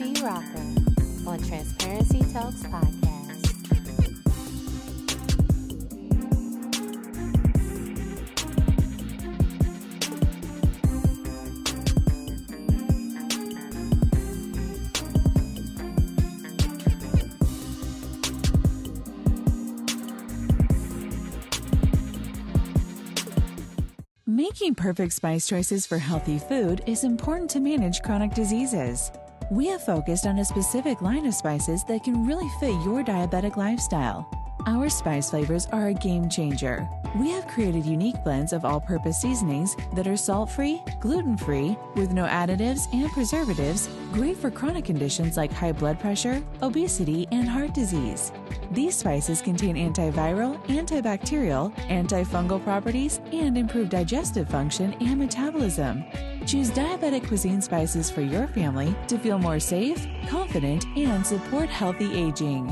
Butterbee Rocker on Transparency Talks Podcast. Making perfect spice choices for healthy food is important to manage chronic diseases. We have focused on a specific line of spices that can really fit your diabetic lifestyle. Our spice flavors are a game changer. We have created unique blends of all purpose seasonings that are salt free, gluten free, with no additives and preservatives, great for chronic conditions like high blood pressure, obesity, and heart disease. These spices contain antiviral, antibacterial, antifungal properties, and improve digestive function and metabolism. Choose diabetic cuisine spices for your family to feel more safe, confident, and support healthy aging.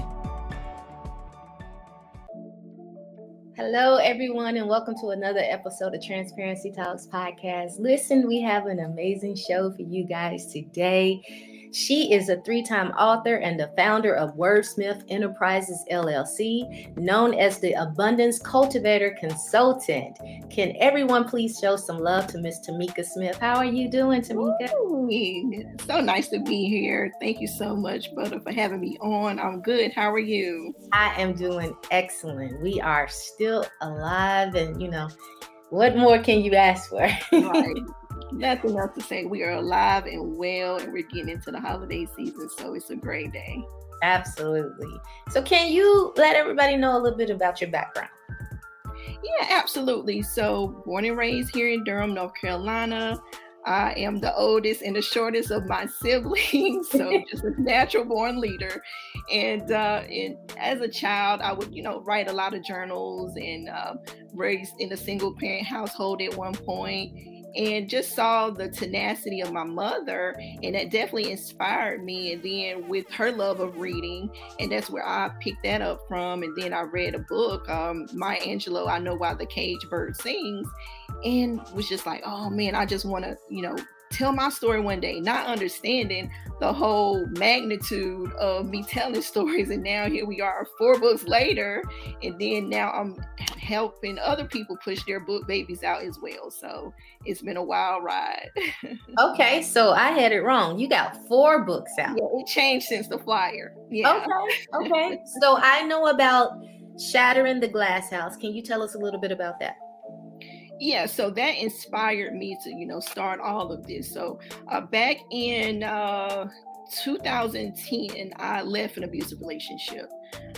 Hello, everyone, and welcome to another episode of Transparency Talks Podcast. Listen, we have an amazing show for you guys today. She is a three time author and the founder of Wordsmith Enterprises LLC, known as the Abundance Cultivator Consultant. Can everyone please show some love to Miss Tamika Smith? How are you doing, Tamika? Ooh, so nice to be here. Thank you so much, Butter, for having me on. I'm good. How are you? I am doing excellent. We are still alive, and you know, what more can you ask for? Right. Nothing else to say. We are alive and well, and we're getting into the holiday season, so it's a great day. Absolutely. So, can you let everybody know a little bit about your background? Yeah, absolutely. So, born and raised here in Durham, North Carolina. I am the oldest and the shortest of my siblings, so just a natural born leader. And, uh, and as a child, I would, you know, write a lot of journals and uh, raised in a single parent household at one point and just saw the tenacity of my mother and that definitely inspired me. And then with her love of reading and that's where i picked that up from. And then i read a book um maya angelou i know why the cage bird sings and was just like oh man i just want to you know tell my story one day, not understanding the whole magnitude of me telling stories. And now here we are, four books later, and then now I'm helping other people push their book babies out as well. So it's been a wild ride. okay, so I had it wrong. You got four books out. Yeah, it changed since the flyer. Yeah. Okay. Okay. so I know about Shattering the Glass House. Can you tell us a little bit about that? Yeah so that inspired me to you know start all of this. So uh, back in uh, 2010 i left an abusive relationship.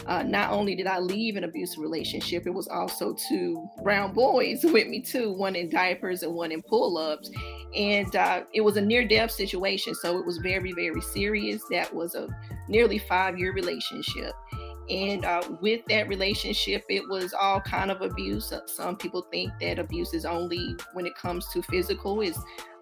Uh, not only did i leave an abusive relationship it was also two brown boys with me too one in diapers and one in pull-ups. And uh, it was a near-death situation so it was very very serious. That was a nearly five year relationship and uh, with that relationship, it was all kind of abuse. Uh, some people think that abuse is only when it comes to physical, is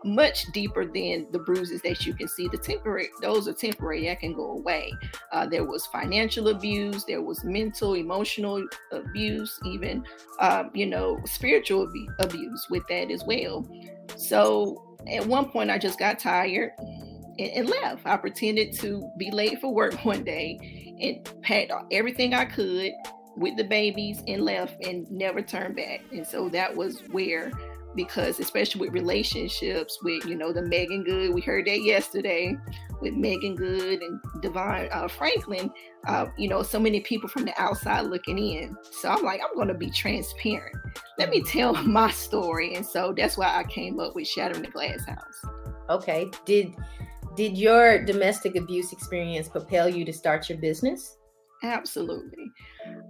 much deeper than the bruises that you can see. The temporary, those are temporary, that can go away. Uh, there was financial abuse, there was mental, emotional abuse, even, uh, you know, spiritual abuse with that as well. So at one point, I just got tired and, and left. I pretended to be late for work one day and packed everything I could with the babies and left and never turned back. And so that was where, because especially with relationships with, you know, the Meagan Good, we heard that yesterday with Meagan Good and DeVon uh, Franklin, uh, you know, so many people from the outside looking in. So I'm like, I'm going to be transparent. Let me tell my story. And so that's why I came up with Shattering the Glass House. Okay. Did did your domestic abuse experience propel you to start your business? Absolutely.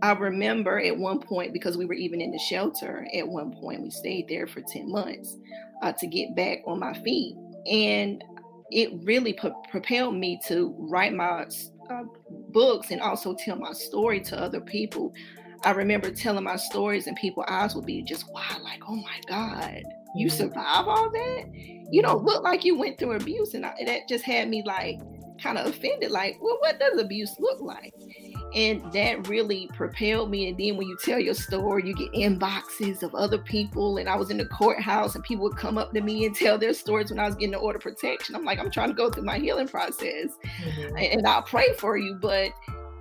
I remember at one point, because we were even in the shelter, at one point we stayed there for 10 months uh, to get back on my feet. And it really p- propelled me to write my uh, books and also tell my story to other people I remember telling my stories, and people's eyes would be just wow, like, oh my God, you mm-hmm. survive all that? You don't look like you went through abuse. And I, that just had me like kind of offended, like, well, what does abuse look like? And that really propelled me. And then when you tell your story, you get inboxes of other people. And I was in the courthouse and people would come up to me and tell their stories when I was getting the order protection. I'm like, I'm trying to go through my healing process mm-hmm. and I'll pray for you. But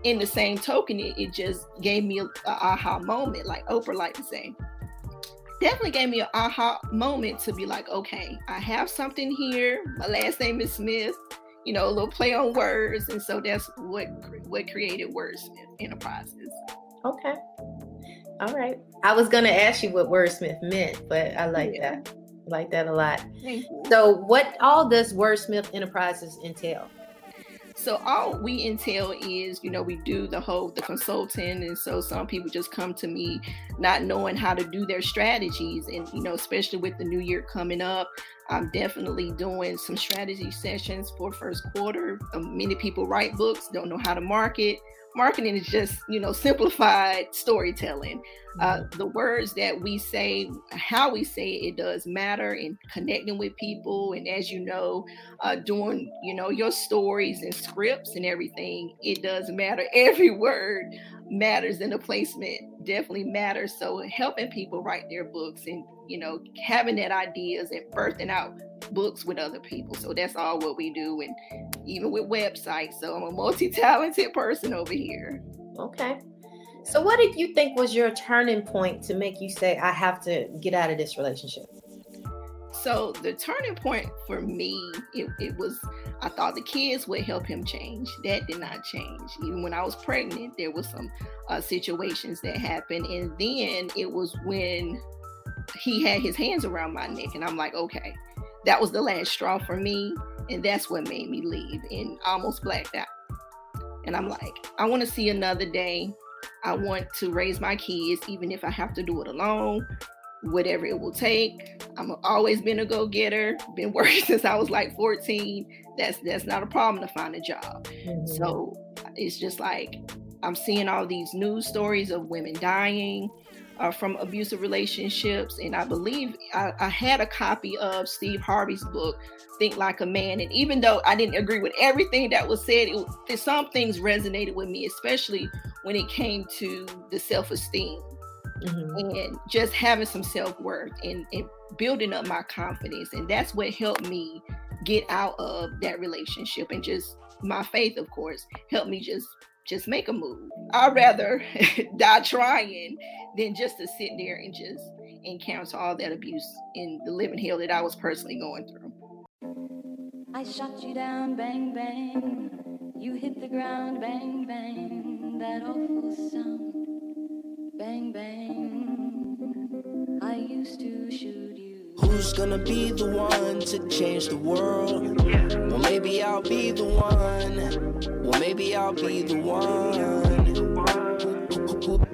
in the same token, it, it just gave me a, aha moment, like Oprah like to say. Definitely gave me an aha moment to be like, okay, I have something here. My last name is Smith you know, a little play on words. And so that's what what created Wordsmith Enterprises. Okay. All right. I was gonna ask you what wordsmith meant, but I like yeah. that. I like that a lot. So what all does Wordsmith Enterprises entail? So all we entail is, you know, we do the whole the consulting, and so some people just come to me not knowing how to do their strategies, and you know, especially with the new year coming up, I'm definitely doing some strategy sessions for first quarter. Um, many people write books, don't know how to market. Marketing is just, you know, simplified storytelling. Uh, mm-hmm. the words that we say, how we say it, it does matter in connecting with people. And as you know, uh, doing, you know, your stories and scripts and everything, it does matter. Every word matters and the placement definitely matters. So helping people write their books and you know having that ideas and birthing out books with other people. So that's all what we do, and even with websites. So I'm a multi-talented person over here. Okay. So what did you think was your turning point to make you say I have to get out of this relationship? So the turning point for me, it, it, was I thought the kids would help him change. That did not change. Even when I was pregnant, there was some uh, situations that happened, and then it was when he had his hands around my neck, and I'm like, okay, that was the last straw for me, and that's what made me leave and almost blacked out. And I'm like, I want to see another day. I want to raise my kids, even if I have to do it alone whatever it will take. I'm always been a go-getter, been working since I was like 14. That's that's not a problem to find a job. Mm-hmm. So it's just like I'm seeing all these news stories of women dying uh, from abusive relationships, and I believe I, I had a copy of Steve Harvey's book, Think Like a Man. And even though I didn't agree with everything that was said, it, some things resonated with me, especially when it came to the self-esteem mm-hmm. and just having some self-worth and, and building up my confidence and that's what helped me get out of that relationship and just my faith of course helped me just just make a move i'd rather die trying than just to sit there and just encounter all that abuse in the living hell that i was personally going through i shot you down bang bang you hit the ground bang bang that awful sound Bang, bang. I used to shoot. Who's gonna be the one to change the world? Well, maybe I'll be the one. Well, maybe I'll be the one.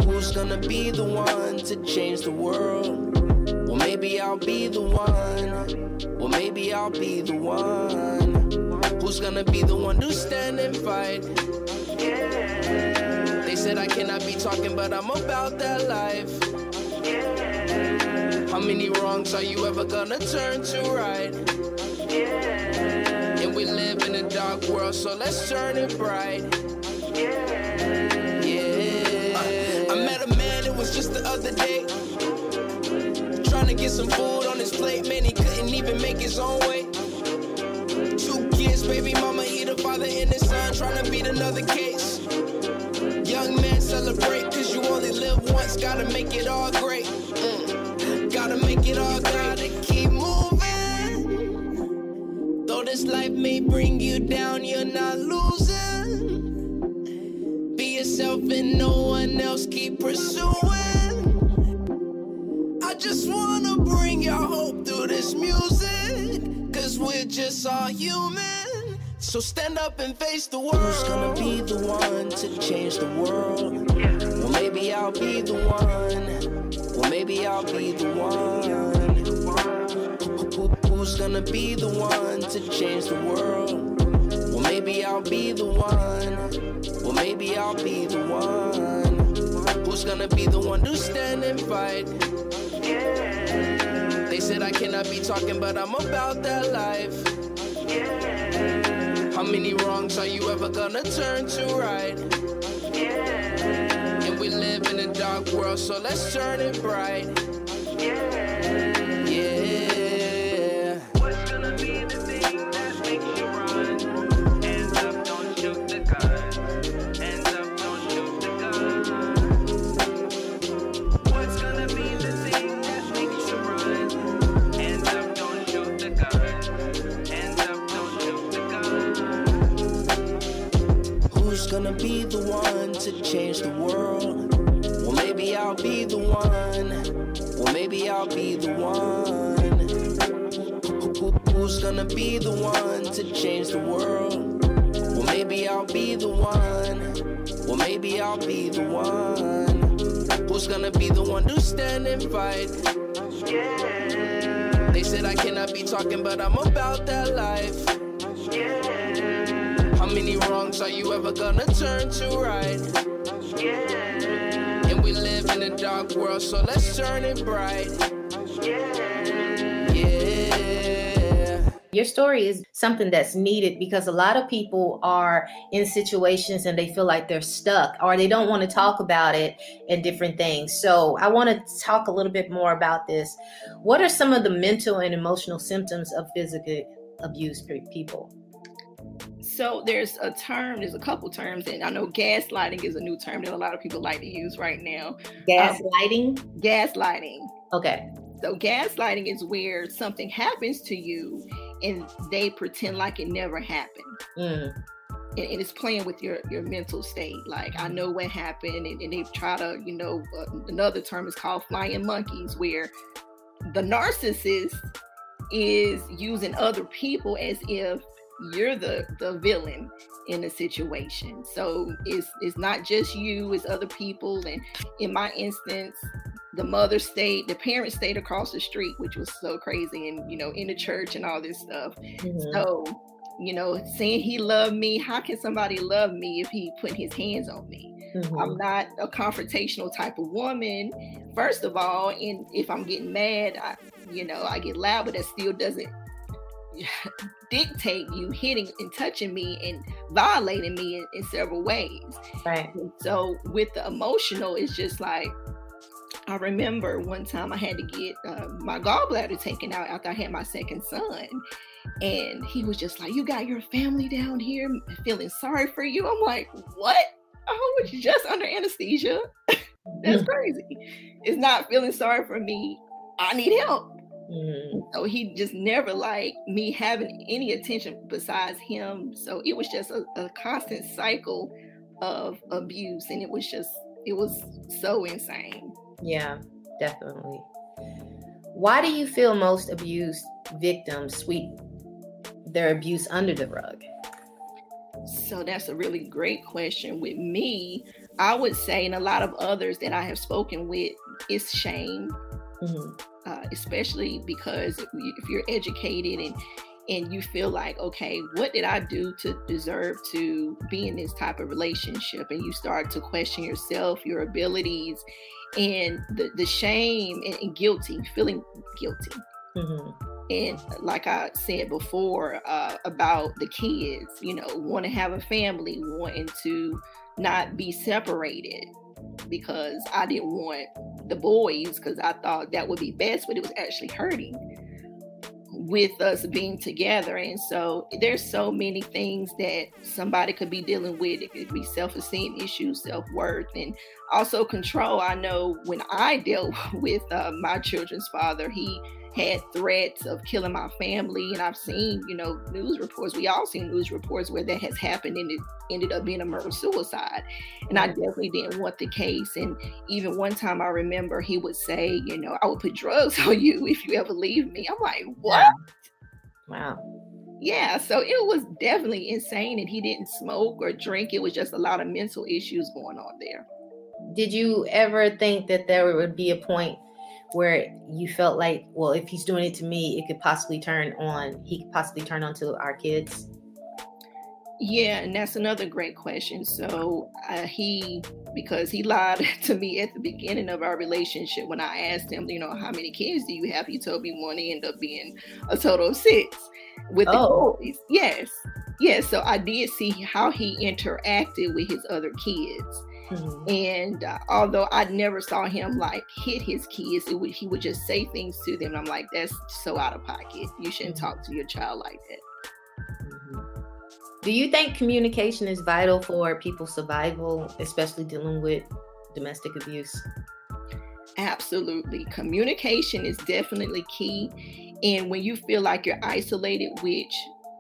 Who's gonna be the one to change the world? Well, maybe I'll be the one. Well, maybe I'll be the one. Who's gonna be the one to stand and fight? They said I cannot be talking, but I'm about that life. How many wrongs are you ever gonna turn to right? Yeah. And we live in a dark world, so let's turn it bright. Yeah. yeah. Uh, I met a man, it was just the other day. Trying to get some food on his plate, man, he couldn't even make his own way. Two kids, baby mama, he the father and his son, trying to beat another case. Young man, celebrate, cause you only live once, gotta make it all great. It all. Gotta keep moving. Though this life may bring you down, you're not losing. Be yourself and no one else keep pursuing. I just wanna bring your hope through this music, cause we're just all human. So stand up and face the world. Who's gonna be the one to change the world? Maybe I'll be the one. Well, maybe I'll be the one. Who's gonna be the one to change the world? Well, maybe I'll be the one. Well, maybe I'll be the one Who's gonna be the one to stand and fight? They said I cannot be talking, but I'm about that life. How many wrongs are you ever gonna turn to right? We live in a dark world, so let's turn it bright. Yeah. Bright. Yeah. Your story is something that's needed because a lot of people are in situations and they feel like they're stuck or they don't want to talk about it and different things. So, I want to talk a little bit more about this. What are some of the mental and emotional symptoms of physical abuse for people? So there's a term, there's a couple terms, and I know gaslighting is a new term that a lot of people like to use right now. Gaslighting? Gaslighting. Okay. So gaslighting is where something happens to you and they pretend like it never happened. Mm. And, and it's playing with your your mental state. Like I know what happened, and, and they try to, you know, uh, another term is called flying monkeys, where the narcissist is using other people as if you're the the villain in a situation. So it's it's not just you, it's other people. And in my instance, the mother stayed, the parents stayed across the street, which was so crazy, and you know, in the church and all this stuff. Mhm. So, you know, saying he loved me, how can somebody love me if he put his hands on me? Mhm. I'm not a confrontational type of woman, first of all. And if I'm getting mad, I, you know, I get loud, but that still doesn't dictate you hitting and touching me and violating me in, in several ways. Right. So with the emotional, it's just like I remember one time I had to get uh, my gallbladder taken out after I had my second son. And he was just like, You got your family down here feeling sorry for you. I'm like, What? I was just under anesthesia. That's crazy. It's not feeling sorry for me. I need help. Mhm. So he just never liked me having any attention besides him. So it was just a, a constant cycle of abuse. And it was just, it was so insane. Yeah, definitely. Why do you feel most abused victims sweep their abuse under the rug? So that's a really great question. With me, I would say, and a lot of others that I have spoken with, it's shame, Mhm. Especially because if you- if you're educated and and you feel like, okay, what did I do to deserve to be in this type of relationship? And you start to question yourself, your abilities, and the the shame and, and guilty, feeling guilty. Mhm. and like i said before uh, about the kids you know want to have a family wanting to not be separated because i didn't want the boys because i thought that would be best but it was actually hurting with us being together. And so there's so many things that somebody could be dealing with. It could be self-esteem issues self-worth and also control. I know when i dealt with uh, my children's father he had threats of killing my family and i've seen you know news reports. We all seen news reports where that has happened and it ended up being a murder suicide. And i definitely didn't want the case. And even one time i remember he would say you know i would put drugs on you if you ever leave me. I'm like what? Wow. yeah so it was definitely insane and he didn't smoke or drink. It was just a lot of mental issues going on there. Did you ever think that there would be a point where you felt like, well, if he's doing it to me, it could possibly turn on, he could possibly turn on to our kids? Yeah, and that's another great question. So uh, he, because he lied to me at the beginning of our relationship when I asked him, you know, how many kids do you have? He told me one ended up being a total of six with the Oh. boys. Yes, yes. So I did see how he interacted with his other kids. Mhm. And uh, although I never saw him like hit his kids, it would, he would just say things to them. I'm like, that's so out of pocket. You shouldn't talk to your child like that. Mhm. Do you think communication is vital for people's survival, especially dealing with domestic abuse? Absolutely. Communication is definitely key. And when you feel like you're isolated, which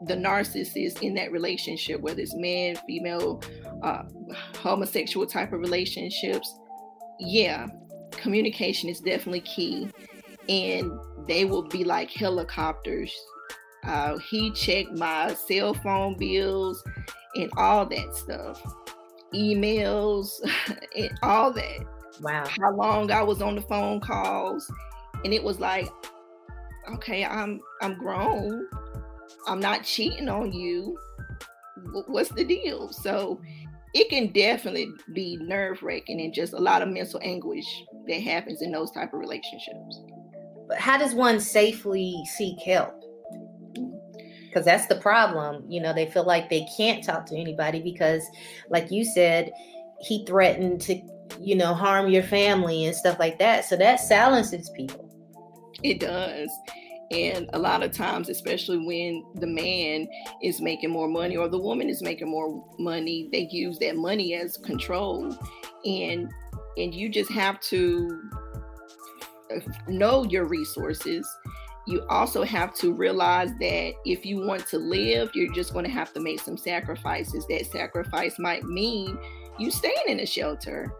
the narcissist in that relationship, whether it's man, female, uh, homosexual type of relationships, yeah, communication is definitely key. And they will be like helicopters. Uh, he checked my cell phone bills and all that stuff, emails, and all that Wow. how long I was on the phone calls, and it was like, okay, I'm I'm grown, I'm not cheating on you. What's the deal? So it can definitely be nerve wracking and just a lot of mental anguish that happens in those type of relationships. But how does one safely seek help? Because that's the problem. You know, they feel like they can't talk to anybody because, like you said, he threatened to, you know, harm your family and stuff like that. So that silences people. It does. And a lot of times, especially when the man is making more money or the woman is making more money, they use that money as control. And and you just have to know your resources. You also have to realize that if you want to live, you're just going to have to make some sacrifices. That sacrifice might mean you staying in a shelter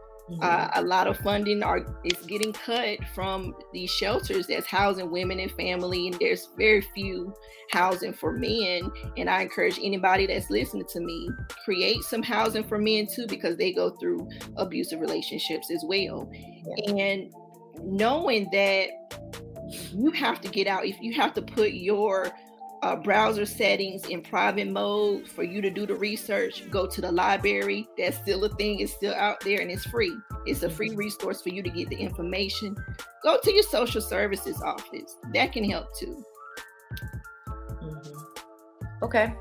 uh, a lot of funding are is getting cut from these shelters that's housing women and family and there's very few housing for men. And i encourage anybody that's listening to me create some housing for men too because they go through abusive relationships as well. And knowing that you have to get out if you have to put your uh, browser settings in private mode for you to do the research go to the library that's still a thing it's still out there and it's free it's a free resource for you to get the information go to your social services office that can help too Mhm. Okay.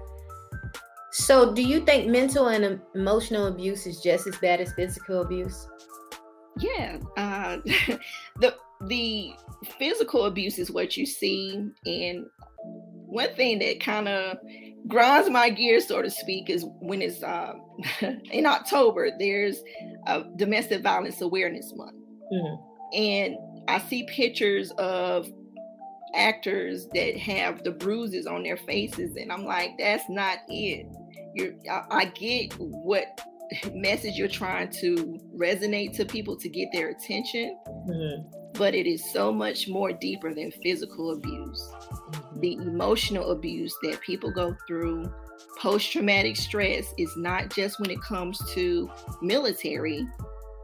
So, do you think mental and emotional abuse is just as bad as physical abuse? yeah uh, the the physical abuse is what you see and one thing that kind of grinds my gears so to speak is when it's um, in october there's a domestic violence awareness month Mhm. and i see pictures of actors that have the bruises on their faces and i'm like that's not it you're i, I get what message you're trying to resonate to people to get their attention Mhm. but it is so much more deeper than physical abuse Mhm. the emotional abuse that people go through post-traumatic stress is not just when it comes to military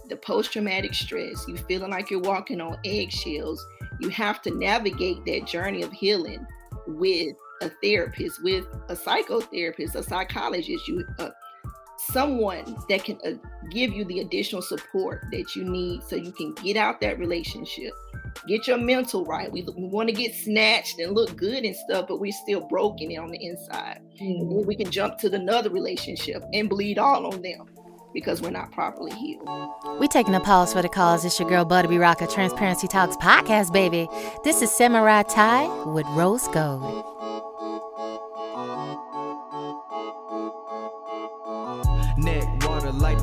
the post-traumatic stress you feeling like you're walking on eggshells you have to navigate that journey of healing with a therapist with a psychotherapist a psychologist you uh, someone that can uh, give you the additional support that you need so you can get out that relationship get your mental right we, we want to get snatched and look good and stuff but we're still broken on the inside then we can jump to another relationship and bleed all on them because we're not properly healed We taking a pause for the cause. It's your girl Butterby Rocker, Transparency Talks podcast, baby. This is Samurai Ty with Rose Gold.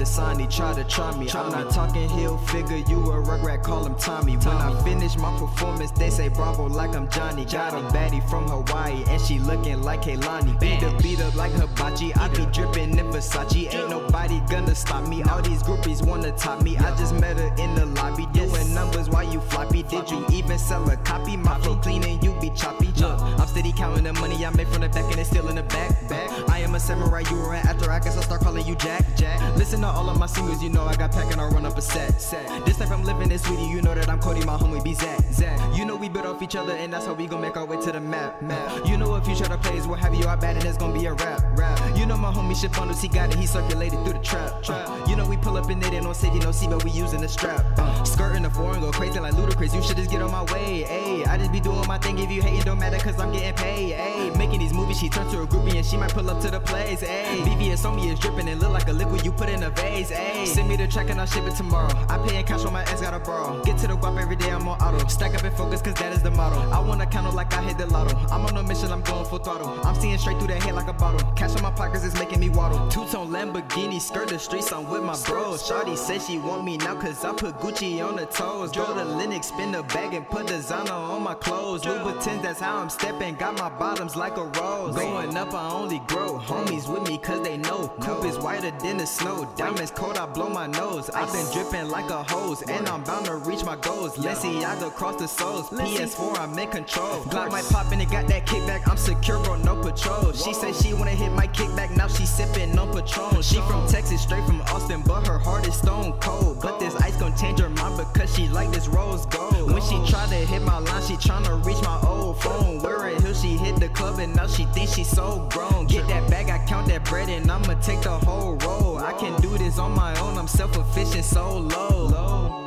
Dasani, try to try me. I'm not talking heel figure, you a rugrat, call him Tommy. When I finish my performance, they say bravo like I'm Johnny. Got a baddie from Hawaii, and she looking like Kehlani. Beat the beat up like hibachi, I be dripping in Versace. Ain't nobody gonna stop me. All these groupies wanna top me. I just met her in the lobby, doing numbers while you floppy. Did you even sell a copy? My flow clean and you be choppy. Look, steady counting the money I make from the back and it's still in the back. Back. I am a samurai, you are an actor. I guess I'll start calling you Jack. Jack. Listen to all of my singles, you know I got pack and I'll run up a set. Set. This life I'm living is sweetie, you know that I'm Cody, my homie be Zach. Zach. You know we build off each other and that's how we gon' make our way to the map. Map. You know if you try to play, what have you all bad and it's gonna be a rap. Rap. You know my homie shit bundles, he got it, he circulated through the trap. Trap. You know we pull up in it, ain't no safety, no seat, but we using the strap. Uh, skirting the foreign, go crazy like Ludacris. You should just get on my way. Ayy, I just be doing my thing. If you hating, don't matter, cause I'm getting paid. Ayy, making these movies, she turns to a groupie and she might pull up to the place. Ayy, BVS on me is dripping and look like a liquid you put in a vase. Ayy, send me the track and I'll ship it tomorrow. I pay in cash when my ass gotta borrow. Get to the guap every day, I'm on auto. Stack up and focus, cause that is the motto. I wanna count like I hit the lotto. I'm on a mission, I'm going full throttle. I'm seeing straight through the head like a bottle. Cash in my pockets is making me waddle. Two tone Lamborghini, skirt the streets, I'm with my bros. Shawty says she want me now, cause I put Gucci on the toes. Go to Lenox, spin the bag and put designer on my clothes. Louboutins, that's how I'm stepping. Got my bottoms like a rose. Going up, I only grow. Homies with me, cause they know. Coupe is whiter than the snow. Diamonds cold, I blow my nose. I've been dripping like a hose, and I'm bound to reach my goals. Lenciaga across the souls. PS4, I'm in control. Glock might pop and it got that kickback. I'm secure, bro, no patrol. She said she wanna hit my kickback, now she sipping on Patron. She from Texas, straight from Austin, but her heart is stone cold. But this ice gon' change her mind because she like this rose gold. When she try to hit my line, she tryna reach my old now she thinks she so grown. Get that bag, I count that bread and I'ma take the whole roll. I can do this on my own, I'm self-efficient, so low.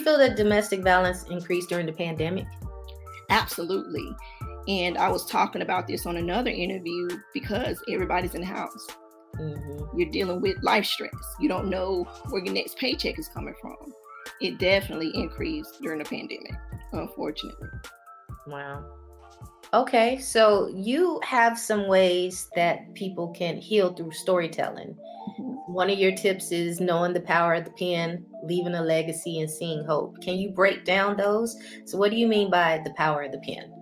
You feel that domestic violence increased during the pandemic? Absolutely. And I was talking about this on another interview because everybody's in the house. Mm-hmm. You're dealing with life stress. You don't know where your next paycheck is coming from. It definitely increased during the pandemic, unfortunately. Wow. Okay, so you have some ways that people can heal through storytelling. One of your tips is knowing the power of the pen, leaving a legacy, and seeing hope. Can you break down those? So, what do you mean by the power of the pen?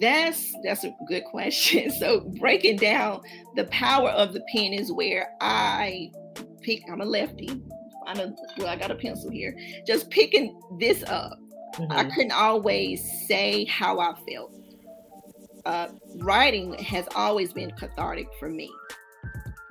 That's that's a good question. So breaking down the power of the pen is where I pick. I'm a lefty. I know. Well, I got a pencil here. Just picking this up. I couldn't always say how I felt. Uh, writing has always been cathartic for me.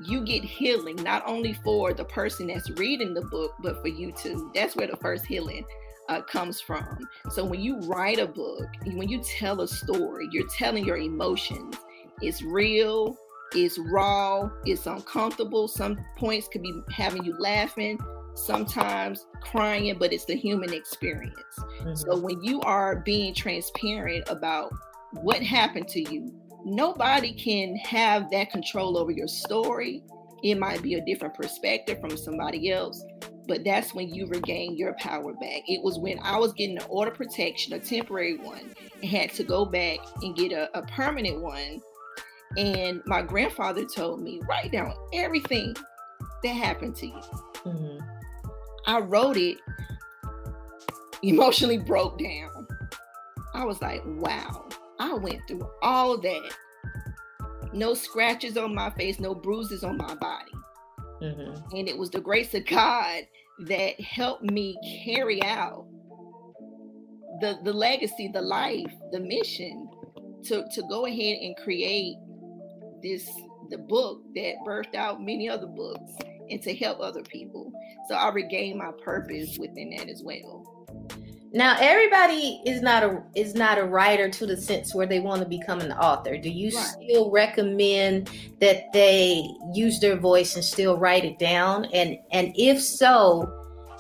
You get healing not only for the person that's reading the book, but for you too. That's where the first healing uh, comes from. So when you write a book, when you tell a story, you're telling your emotions. It's real, it's raw, it's uncomfortable. Some points could be having you laughing, sometimes crying, but it's the human experience. So when you are being transparent about what happened to you, nobody can have that control over your story. It might be a different perspective from somebody else, but that's when you regain your power back. It was when I was getting an order protection, a temporary one, and had to go back and get a, a permanent one. And my grandfather told me, write down everything that happened to you. Mhm. I wrote it, emotionally broke down. I was like, wow, I went through all that. No scratches on my face, no bruises on my body. Mhm. And it was the grace of God that helped me carry out the, the legacy, the life, the mission to, to go ahead and create this the book that birthed out many other books and to help other people. So I regained my purpose within that as well. Now, everybody is not a is not a writer to the sense where they want to become an author. Do you Right. still recommend that they use their voice and still write it down? And and if so,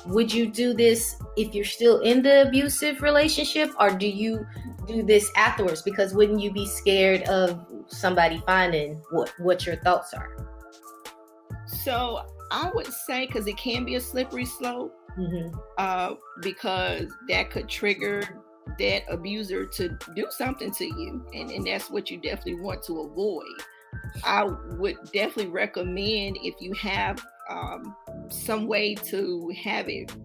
would you do this if you're still in the abusive relationship, or do you do this afterwards? Because wouldn't you be scared of somebody finding what what your thoughts are? So I would say because it can be a slippery slope, Mm-hmm. uh, because that could trigger that abuser to do something to you, and, and that's what you definitely want to avoid. I would definitely recommend if you have um, some way to have it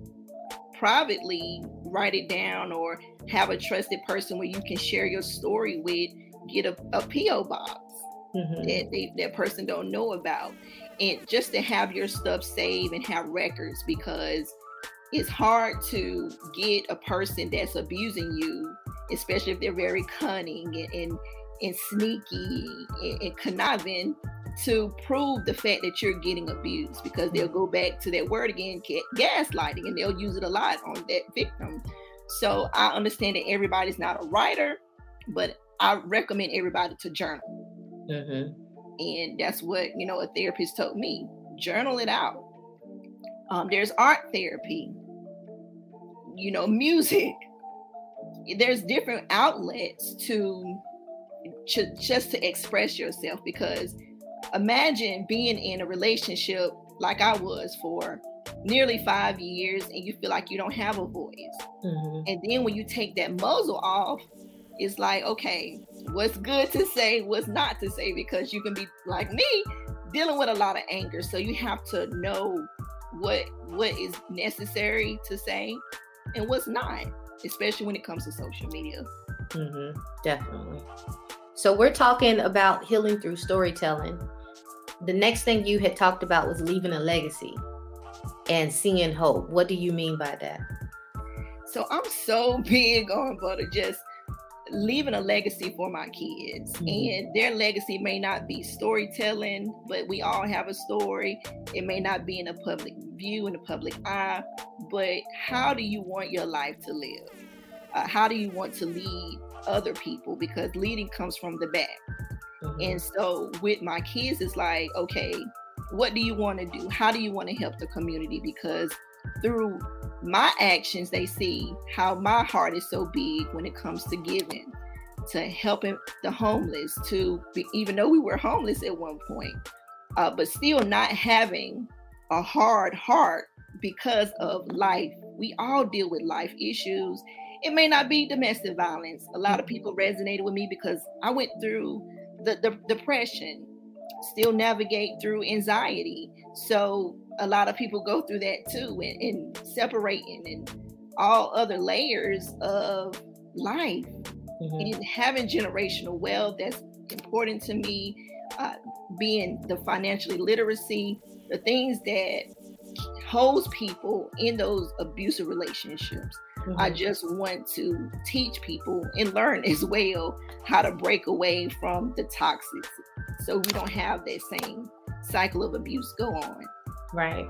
privately, write it down, or have a trusted person where you can share your story with. Get a, a PO box Mm-hmm. that they, that person don't know about and just to have your stuff saved and have records because it's hard to get a person that's abusing you especially if they're very cunning and and, and sneaky and, and conniving to prove the fact that you're getting abused because they'll go back to that word again gaslighting and they'll use it a lot on that victim. So i understand that everybody's not a writer but i recommend everybody to journal. Mm-hmm. and that's what you know a therapist told me journal it out um, there's art therapy you know music there's different outlets to, to just to express yourself because imagine being in a relationship like i was for nearly five years and you feel like you don't have a voice Mm-hmm. and then when you take that muzzle off, it's like, okay, what's good to say, what's not to say, because you can be like me, dealing with a lot of anger. So you have to know what what is necessary to say and what's not, especially when it comes to social media. Mm-hmm. Definitely. So we're talking about healing through storytelling. The next thing you had talked about was leaving a legacy and seeing hope. What do you mean by that? So I'm so big on butter just leaving a legacy for my kids. Mhm. And their legacy may not be storytelling, but we all have a story. It may not be in a public view, in a public eye, but how do you want your life to live? Uh, how do you want to lead other people because leading comes from the back. Mhm. And so with my kids, it's like, okay, what do you want to do? How do you want to help the community? Because through my actions, they see how my heart is so big when it comes to giving, to helping the homeless, to be, even though we were homeless at one point, uh, but still not having a hard heart because of life. We all deal with life issues. It may not be domestic violence. A lot of people resonated with me because I went through the, the depression, still navigate through anxiety. So a lot of people go through that too, and, and separating and all other layers of life Mhm. and having generational wealth that's important to me uh, being the financially literacy the things that holds people in those abusive relationships i Mhm. just want to teach people and learn as well how to break away from the toxic so we don't have that same cycle of abuse go on Right.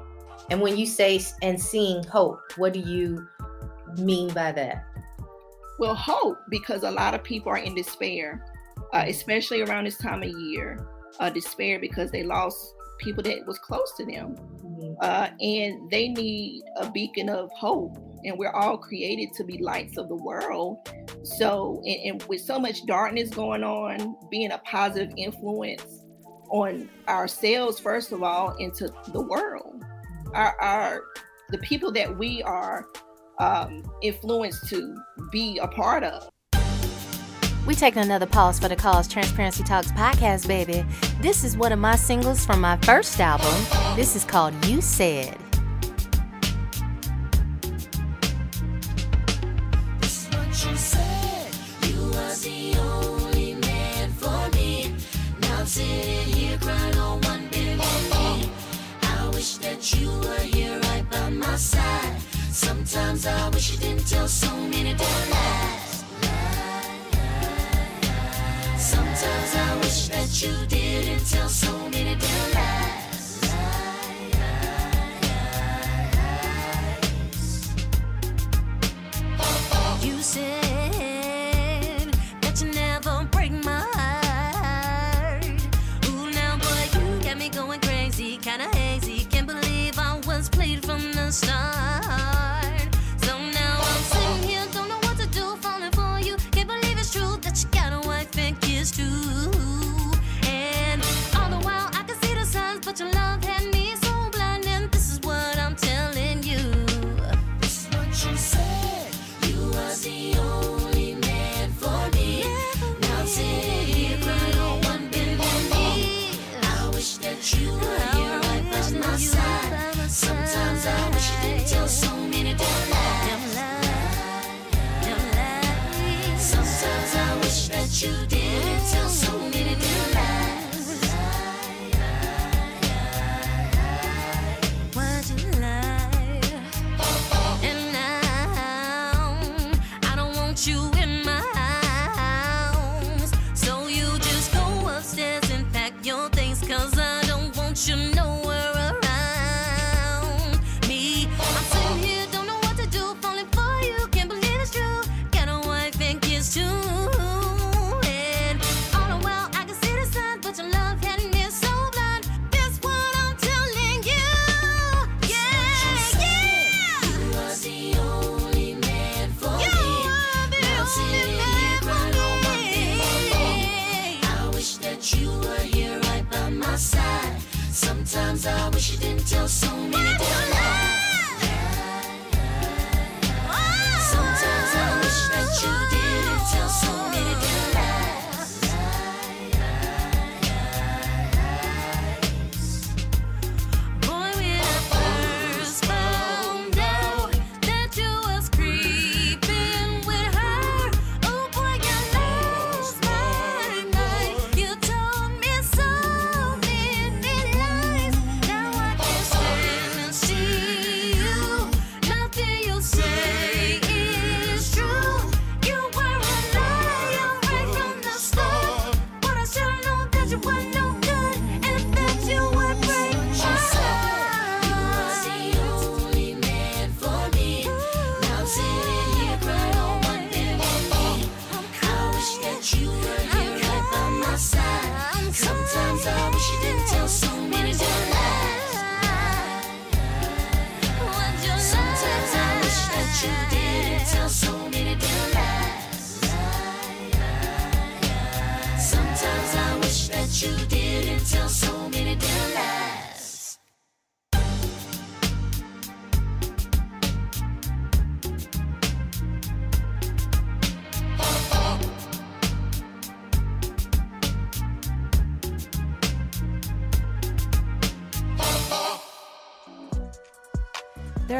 And when you say and seeing hope, what do you mean by that? Well, hope because a lot of people are in despair, uh, especially around this time of year. Uh, despair because they lost people that was close to them, Mhm. uh, and they need a beacon of hope. And we're all created to be lights of the world. So, and, and with so much darkness going on, being a positive influence on ourselves first of all, into the world. Our, our the people that we are um, influenced to be a part of. We taking another pause for the cause Transparency Talks podcast, baby. This is one of my singles from my first album. This is called You Said. You were here right by my side. Sometimes I wish you didn't tell so many damn lies. Sometimes I wish that you didn't tell so many damn lies. Played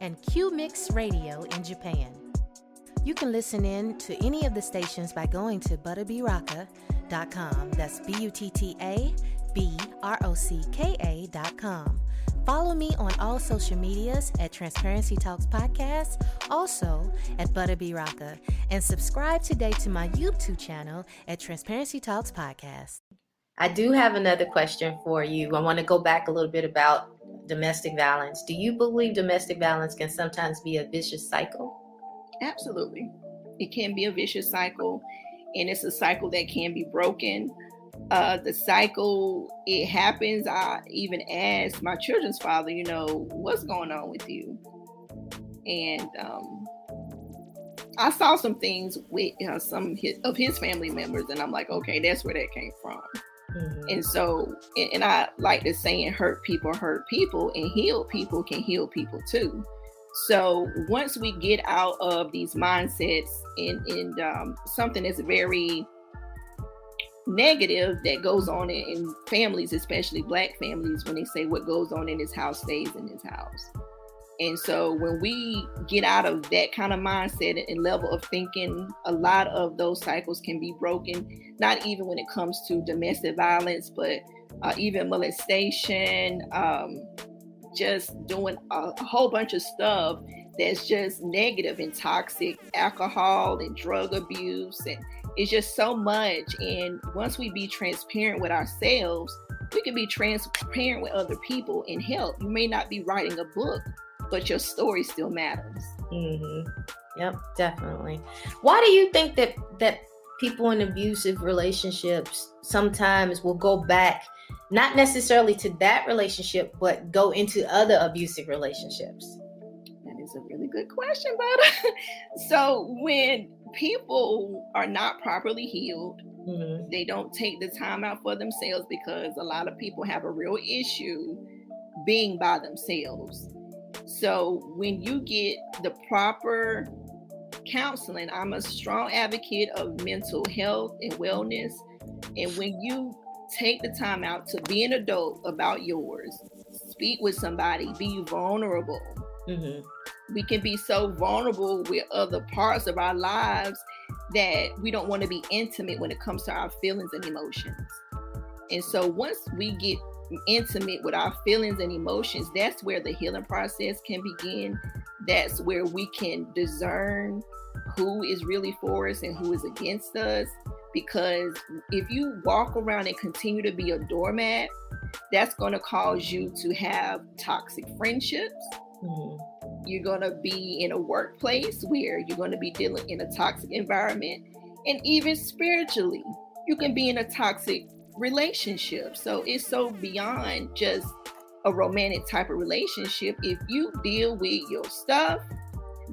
and Q Mix Radio in Japan. You can listen in to any of the stations by going to buttabrocka.com. That's B U T T A B R O C K A.com. Follow me on all social medias at Transparency Talks Podcast, also at Butterby Rocka, and subscribe today to my YouTube channel at Transparency Talks Podcast. I do have another question for you. I want to go back a little bit about domestic violence. Do you believe domestic violence can sometimes be a vicious cycle? Absolutely. It can be a vicious cycle, and it's a cycle that can be broken. Uh, the cycle, it happens. I even asked my children's father, you know, what's going on with you? And um, I saw some things with uh, some his, of his family members, and I'm like, okay, that's where that came from. And so, and, and I like the saying, hurt people hurt people, and heal people can heal people too. So once we get out of these mindsets and, and um, something that's very negative that goes on in, in families, especially black families, when they say what goes on in this house stays in this house. And so when we get out of that kind of mindset and level of thinking, a lot of those cycles can be broken, not even when it comes to domestic violence, but uh, even molestation, um, just doing a, a whole bunch of stuff that's just negative and toxic, alcohol and drug abuse. And it's just so much. And once we be transparent with ourselves, we can be transparent with other people and help. You may not be writing a book, but your story still matters. Mm-hmm. Yep, definitely. Why do you think that that people in abusive relationships sometimes will go back, not necessarily to that relationship, but go into other abusive relationships? That is a really good question, Butter. so when people are not properly healed, Mhm. they don't take the time out for themselves because a lot of people have a real issue being by themselves. So when you get the proper counseling, I'm a strong advocate of mental health and wellness. And when you take the time out to be an adult about yours, speak with somebody, be vulnerable. Mhm. We can be so vulnerable with other parts of our lives that we don't want to be intimate when it comes to our feelings and emotions. And so once we get intimate with our feelings and emotions, that's where the healing process can begin. That's where we can discern who is really for us and who is against us. Because if you walk around and continue to be a doormat, that's going to cause you to have toxic friendships. Mhm. You're going to be in a workplace where you're going to be dealing in a toxic environment. And even spiritually, you can be in a toxic relationship. So it's so beyond just a romantic type of relationship. If you deal with your stuff,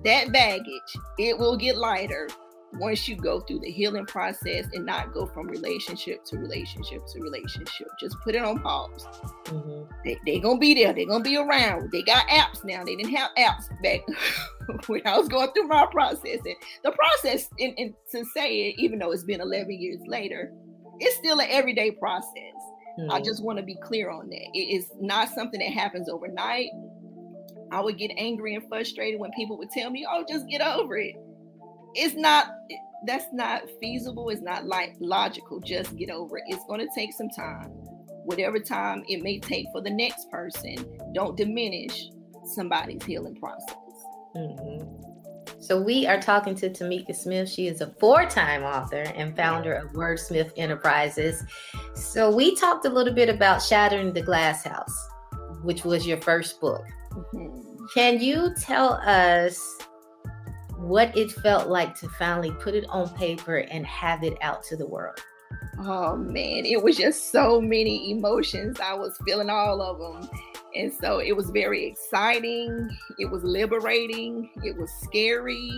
that baggage, it will get lighter once you go through the healing process and not go from relationship to relationship to relationship. Just put it on pause. Mhm. They they gonna be there. They're gonna be around. They got apps now. They didn't have apps back when I was going through my process. And the process, and, and to say it, even though it's been 11 years later, it's still an everyday process. I Mhm. just want to be clear on that. It is not something that happens overnight. I would get angry and frustrated when people would tell me, "Oh, just get over it." it's not that's not feasible it's not like logical just get over it it's going to take some time whatever time it may take for the next person don't diminish somebody's healing process Mhm. So we are talking to Tamika Smith. She is a four-time author and founder of Wordsmith Enterprises. So we talked a little bit about Shattering the Glass House, which was your first book. Mhm. Can you tell us what it felt like to finally put it on paper and have it out to the world? Oh man, it was just so many emotions. I was feeling all of them. And so it was very exciting. It was liberating. It was scary.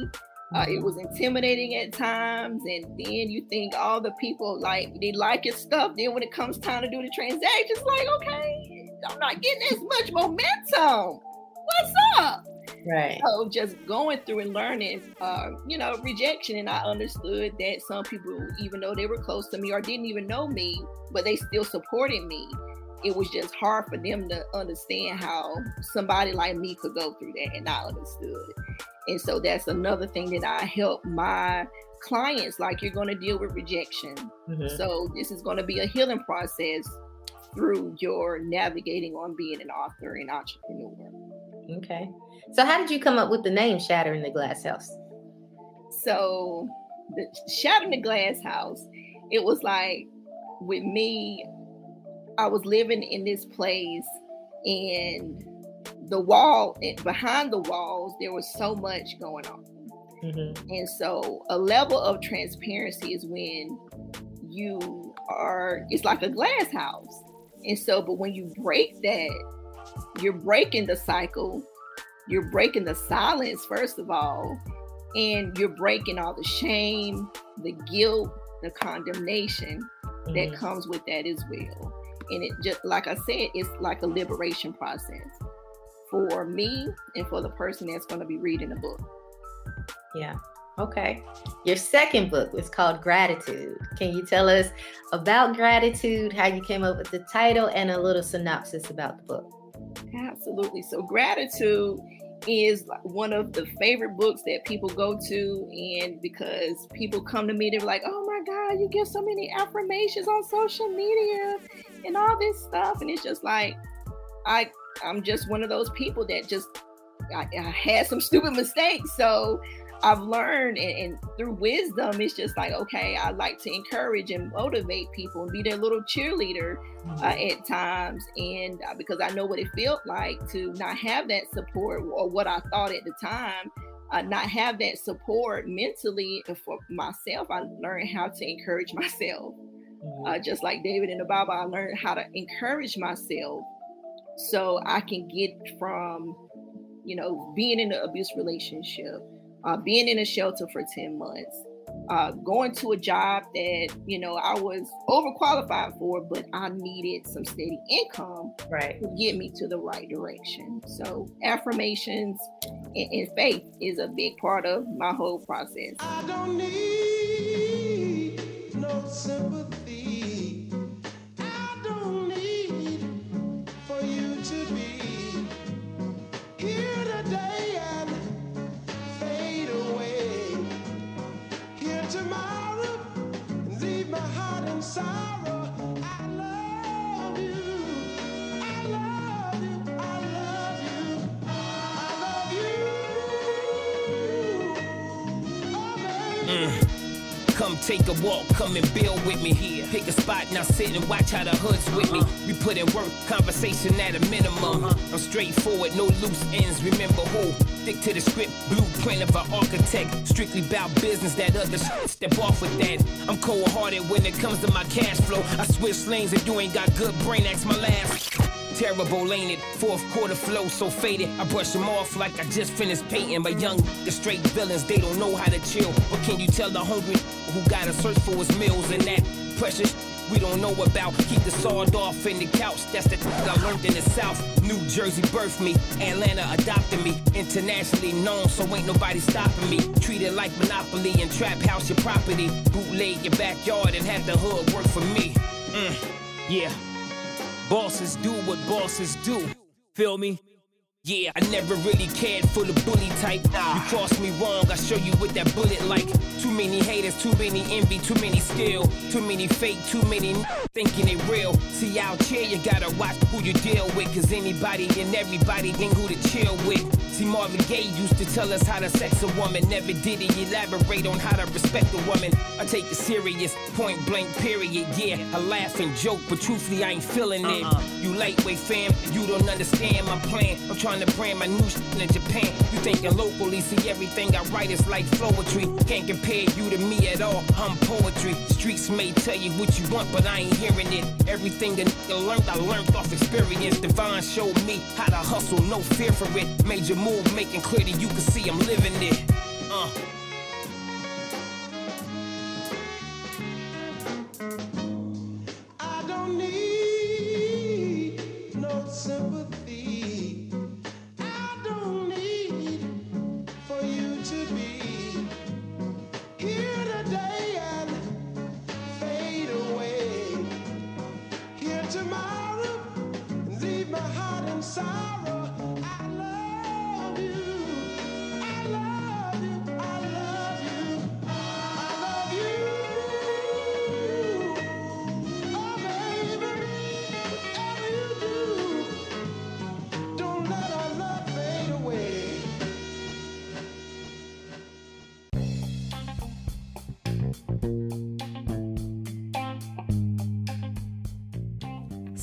Uh, it was intimidating at times. And then you think all the people like they like your stuff. Then when it comes time to do the transaction, it's like, okay, I'm not getting as much momentum. What's up? Right. So just going through and learning, uh, you know, rejection, and I understood that some people, even though they were close to me or didn't even know me, but they still supported me. It was just hard for them to understand how somebody like me could go through that, and I understood. And so that's another thing that I help my clients. Like you're going to deal with rejection, Mhm. so this is going to be a healing process through your navigating on being an author and entrepreneur. Okay. So how did you come up with the name Shattering the Glass House? So the shattering the glass house, it was like with me, I was living in this place and the wall and behind the walls there was so much going on. Mhm. And so a level of transparency is when you are it's like a glass house. And so but when you break that, you're breaking the cycle, you're breaking the silence first of all, and you're breaking all the shame, the guilt, the condemnation that Mhm. comes with that as well. And it just like I said, it's like a liberation process for me and for the person that's going to be reading the book. Yeah. Okay. Your second book is called Gratitude. Can you tell us about gratitude, how you came up with the title, and a little synopsis about the book? Absolutely. So, gratitude is one of the favorite books that people go to, and because people come to me, they're like, "Oh my God, you get so many affirmations on social media and all this stuff," and it's just like, I I'm just one of those people that just I, I had some stupid mistakes, so. I've learned and, and through wisdom, it's just like, okay, I like to encourage and motivate people and be their little cheerleader uh, at times. And uh, because i know what it felt like to not have that support or what i thought at the time uh, not have that support mentally and for myself i learned how to encourage myself. Uh, just like david in the bible i learned how to encourage myself so i can get from you know being in an abuse relationship uh, being in a shelter for 10 months uh, going to a job that you know I was overqualified for, but I needed some steady income Right. to get me to the right direction. So affirmations and, and faith is a big part of my whole process. I don't need no sympathy. Heart take a walk, come and build with me. Here, pick a spot, now sit and watch how the hood's with me. We put in work, conversation at a minimum. Uh-huh. I'm straightforward, no loose ends. Remember who? Stick to the script, blueprint of an architect. Strictly about business, that other shit, step off with that. I'm cold hearted when it comes to my cash flow. I switch lanes if you ain't got good brain, ask my last. Terrible, ain't it? Fourth quarter flow so faded. I brush them off like I just finished painting. But young, the straight villains, they don't know how to chill. What can you tell the hungry who gotta search for his meals and that precious we don't know about? Keep the sawed off in the couch. That's the time I learned in the South. New Jersey birthed me. Atlanta adopted me. Internationally known, so ain't nobody stopping me. Treated like monopoly and trap house your property. Bootleg your backyard and have the hood work for me. Mm, yeah. Bosses do what bosses do. Feel me? Yeah, I never really cared for the bully type. You cross me wrong, I show you what that bullet like. Too many haters, too many envy, too many still. Too many fake, too many n- thinking it real. See out here, you gotta watch who you deal with. Cause anybody and everybody ain't who to chill with. See, Marvin Gaye used to tell us how to sex a woman. Never did he elaborate on how to respect a woman. I take it serious, point blank, period. Yeah, I laugh and joke, but truthfully, I ain't feeling it. Uh-uh. You lightweight fam, you don't understand my plan. I'm trying to brand my new shit in Japan. You thinking locally, see everything I write is like poetry. Can't compare you to me at all, I'm poetry. Streets may tell you what you want, but I ain't hearing it. Everything the nigga learned, I learned off experience. Divine showed me how to hustle, no fear for it. Major move, making clear that you can see I'm living it. Uh. I don't need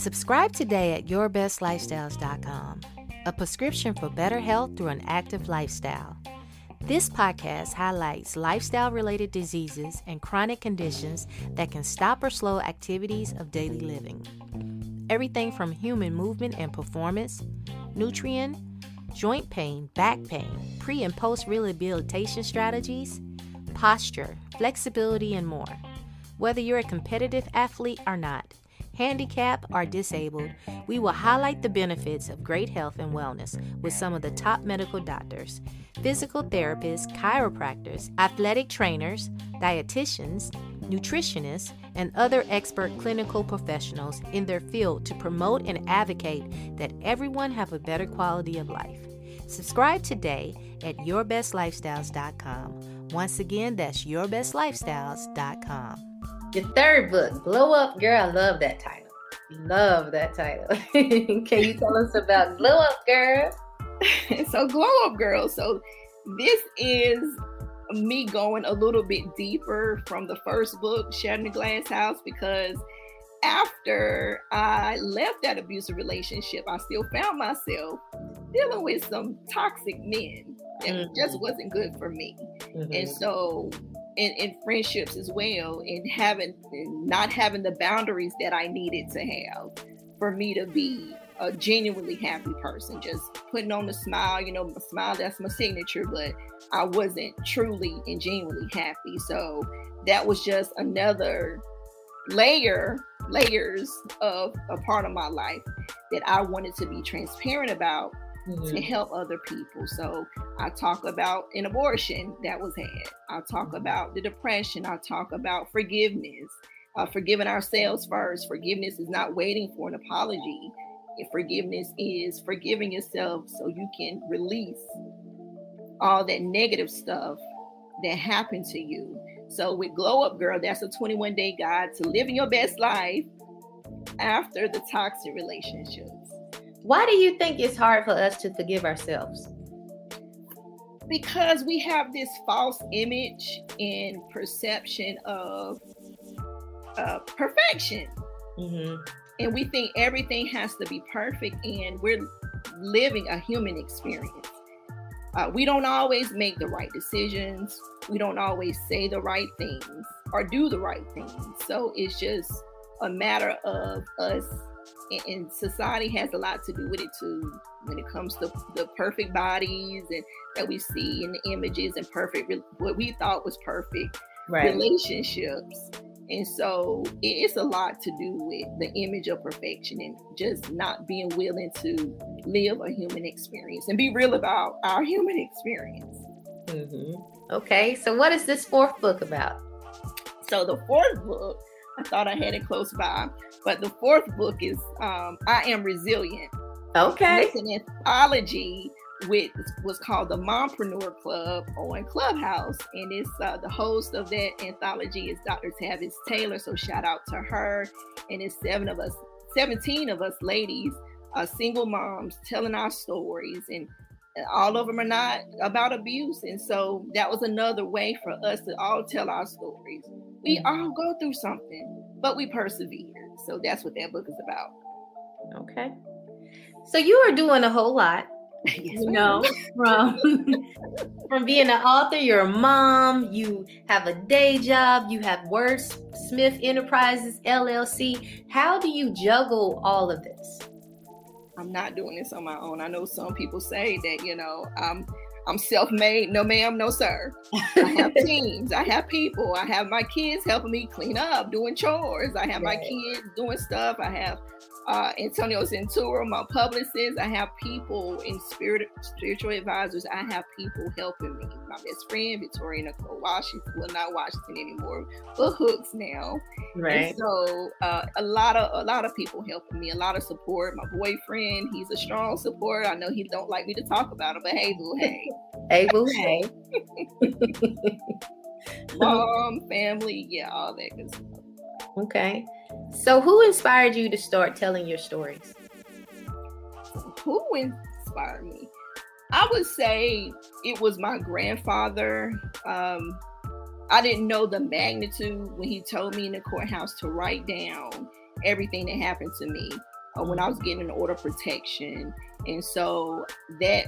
Subscribe today at yourbestlifestyles.com, a prescription for better health through an active lifestyle. This podcast highlights lifestyle related diseases and chronic conditions that can stop or slow activities of daily living. Everything from human movement and performance, nutrient, joint pain, back pain, pre and post rehabilitation strategies, posture, flexibility, and more. Whether you're a competitive athlete or not, handicapped or disabled, we will highlight the benefits of great health and wellness with some of the top medical doctors, physical therapists, chiropractors, athletic trainers, dietitians, nutritionists, and other expert clinical professionals in their field to promote and advocate that everyone have a better quality of life. Subscribe today at yourbestlifestyles.com. Once again, that's yourbestlifestyles.com. Your third book, Glow Up Girl. I love that title. Love that title. Can you tell us about Glow Up Girl? so glow up girl so this is me going a little bit deeper from the first book shattering the glass house because after i left that abusive relationship i still found myself dealing with some toxic men that Mhm. just wasn't good for me and Mhm. so in, in friendships as well and having not having the boundaries that i needed to have for me to be a genuinely happy person. Just putting on the smile you know smile that's my signature but i wasn't truly and genuinely happy. So that was just another layer layers of a part of my life that i wanted to be transparent about to Mhm. help other people. So I talk about an abortion that was had. I talk about the depression. I talk about forgiveness, uh, forgiving ourselves first. Forgiveness is not waiting for an apology. And forgiveness is forgiving yourself so you can release all that negative stuff that happened to you. So with Glow Up Girl, that's a 21 day guide to living your best life after the toxic relationships. Why do you think it's hard for us to forgive ourselves? because we have this false image and perception of uh, perfection Mm-hmm. and we think everything has to be perfect and we're living a human experience uh, we don't always make the right decisions we don't always say the right things or do the right things so it's just a matter of us and, and society has a lot to do with it too when it comes to the perfect bodies and that we see in the images and perfect what we thought was perfect Right. relationships. And so it's a lot to do with the image of perfection and just not being willing to live a human experience and be real about our human experience. hmm Okay. So, what is this fourth book about? So the fourth book, I thought I had it close by, but the fourth book is um, I Am Resilient. Okay. It's an anthology with what's called the Mompreneur Club on Clubhouse, and it's uh, the host of that anthology is Dr. Tavis Taylor. So shout out to her, and it's seven of us, seventeen of us ladies, uh, single moms, telling our stories, and all of them are not about abuse, and so that was another way for us to all tell our stories. We all go through something, but we persevere. So that's what that book is about. Okay. So you are doing a whole lot. you know, from from being an author, you're a mom, you have a day job, you have Wordsmith Enterprises LLC. How do you juggle all of this? I'm not doing this on my own. I know some people say that, you know, I'm I'm self-made. No, ma'am, no, sir. I have teams. I have people. I have my kids helping me clean up, doing chores. I have my kids doing stuff. I have uh, Antonio Centura, my publicist. I have people in spirit, spiritual advisors. I have people helping me. My best friend, Victoria Nicole Washington, well, not Washington anymore, but Hooks now. Right. And so uh, a lot of a lot of people helping me, a lot of support. My boyfriend, he's a strong support. I know he don't like me to talk about him, but hey, boo, hey, Hey, boo, hey. mom, family, yeah, all that good stuff. Okay. So who inspired you to start telling your stories? Who inspired me? I would say it was my grandfather. Um, I didn't know the magnitude when he told me in the courthouse to write down everything that happened to me uh, when I was getting an order of protection. And so that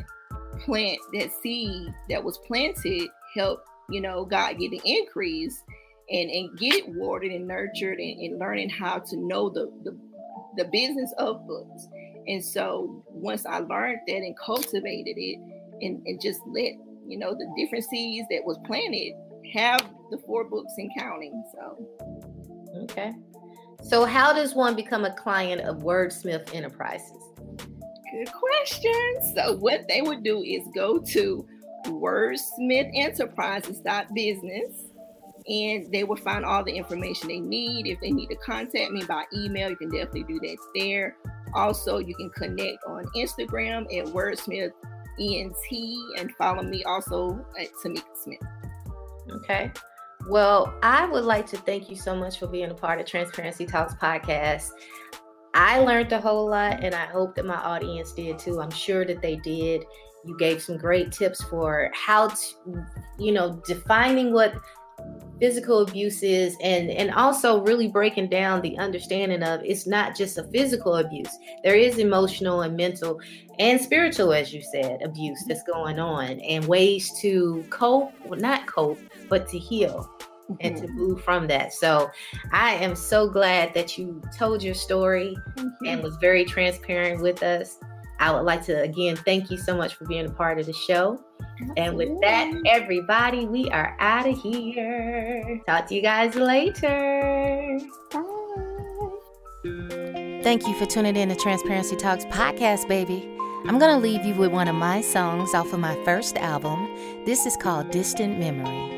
plant, that seed that was planted, help you know, God get the increase and, and get it watered and nurtured and, and learning how to know the, the, the business of books. And so once I learned that and cultivated it and, and just let, you know, the different seeds that was planted have the four books and counting. So Okay. So how does one become a client of Wordsmith Enterprises? Good question. So what they would do is go to wordsmithenterprises.business and they will find all the information they need. If they need to contact me by email, you can definitely do that there. Also, you can connect on Instagram at wordsmith ENT and follow me also at Tamika Smith. Okay. Well, I would like to thank you so much for being a part of Transparency Talks podcast. I learned a whole lot, and I hope that my audience did too. I'm sure that they did. You gave some great tips for how to, you know, defining what physical abuse is and and also really breaking down the understanding of it's not just a physical abuse there is emotional and mental and spiritual as you said abuse that's going on and ways to cope well not cope but to heal and mm-hmm. to move from that so i am so glad that you told your story mm-hmm. and was very transparent with us i would like to again thank you so much for being a part of the show and with that, everybody, we are out of here. Talk to you guys later. Bye. Thank you for tuning in to Transparency Talks podcast, baby. I'm going to leave you with one of my songs off of my first album. This is called Distant Memory.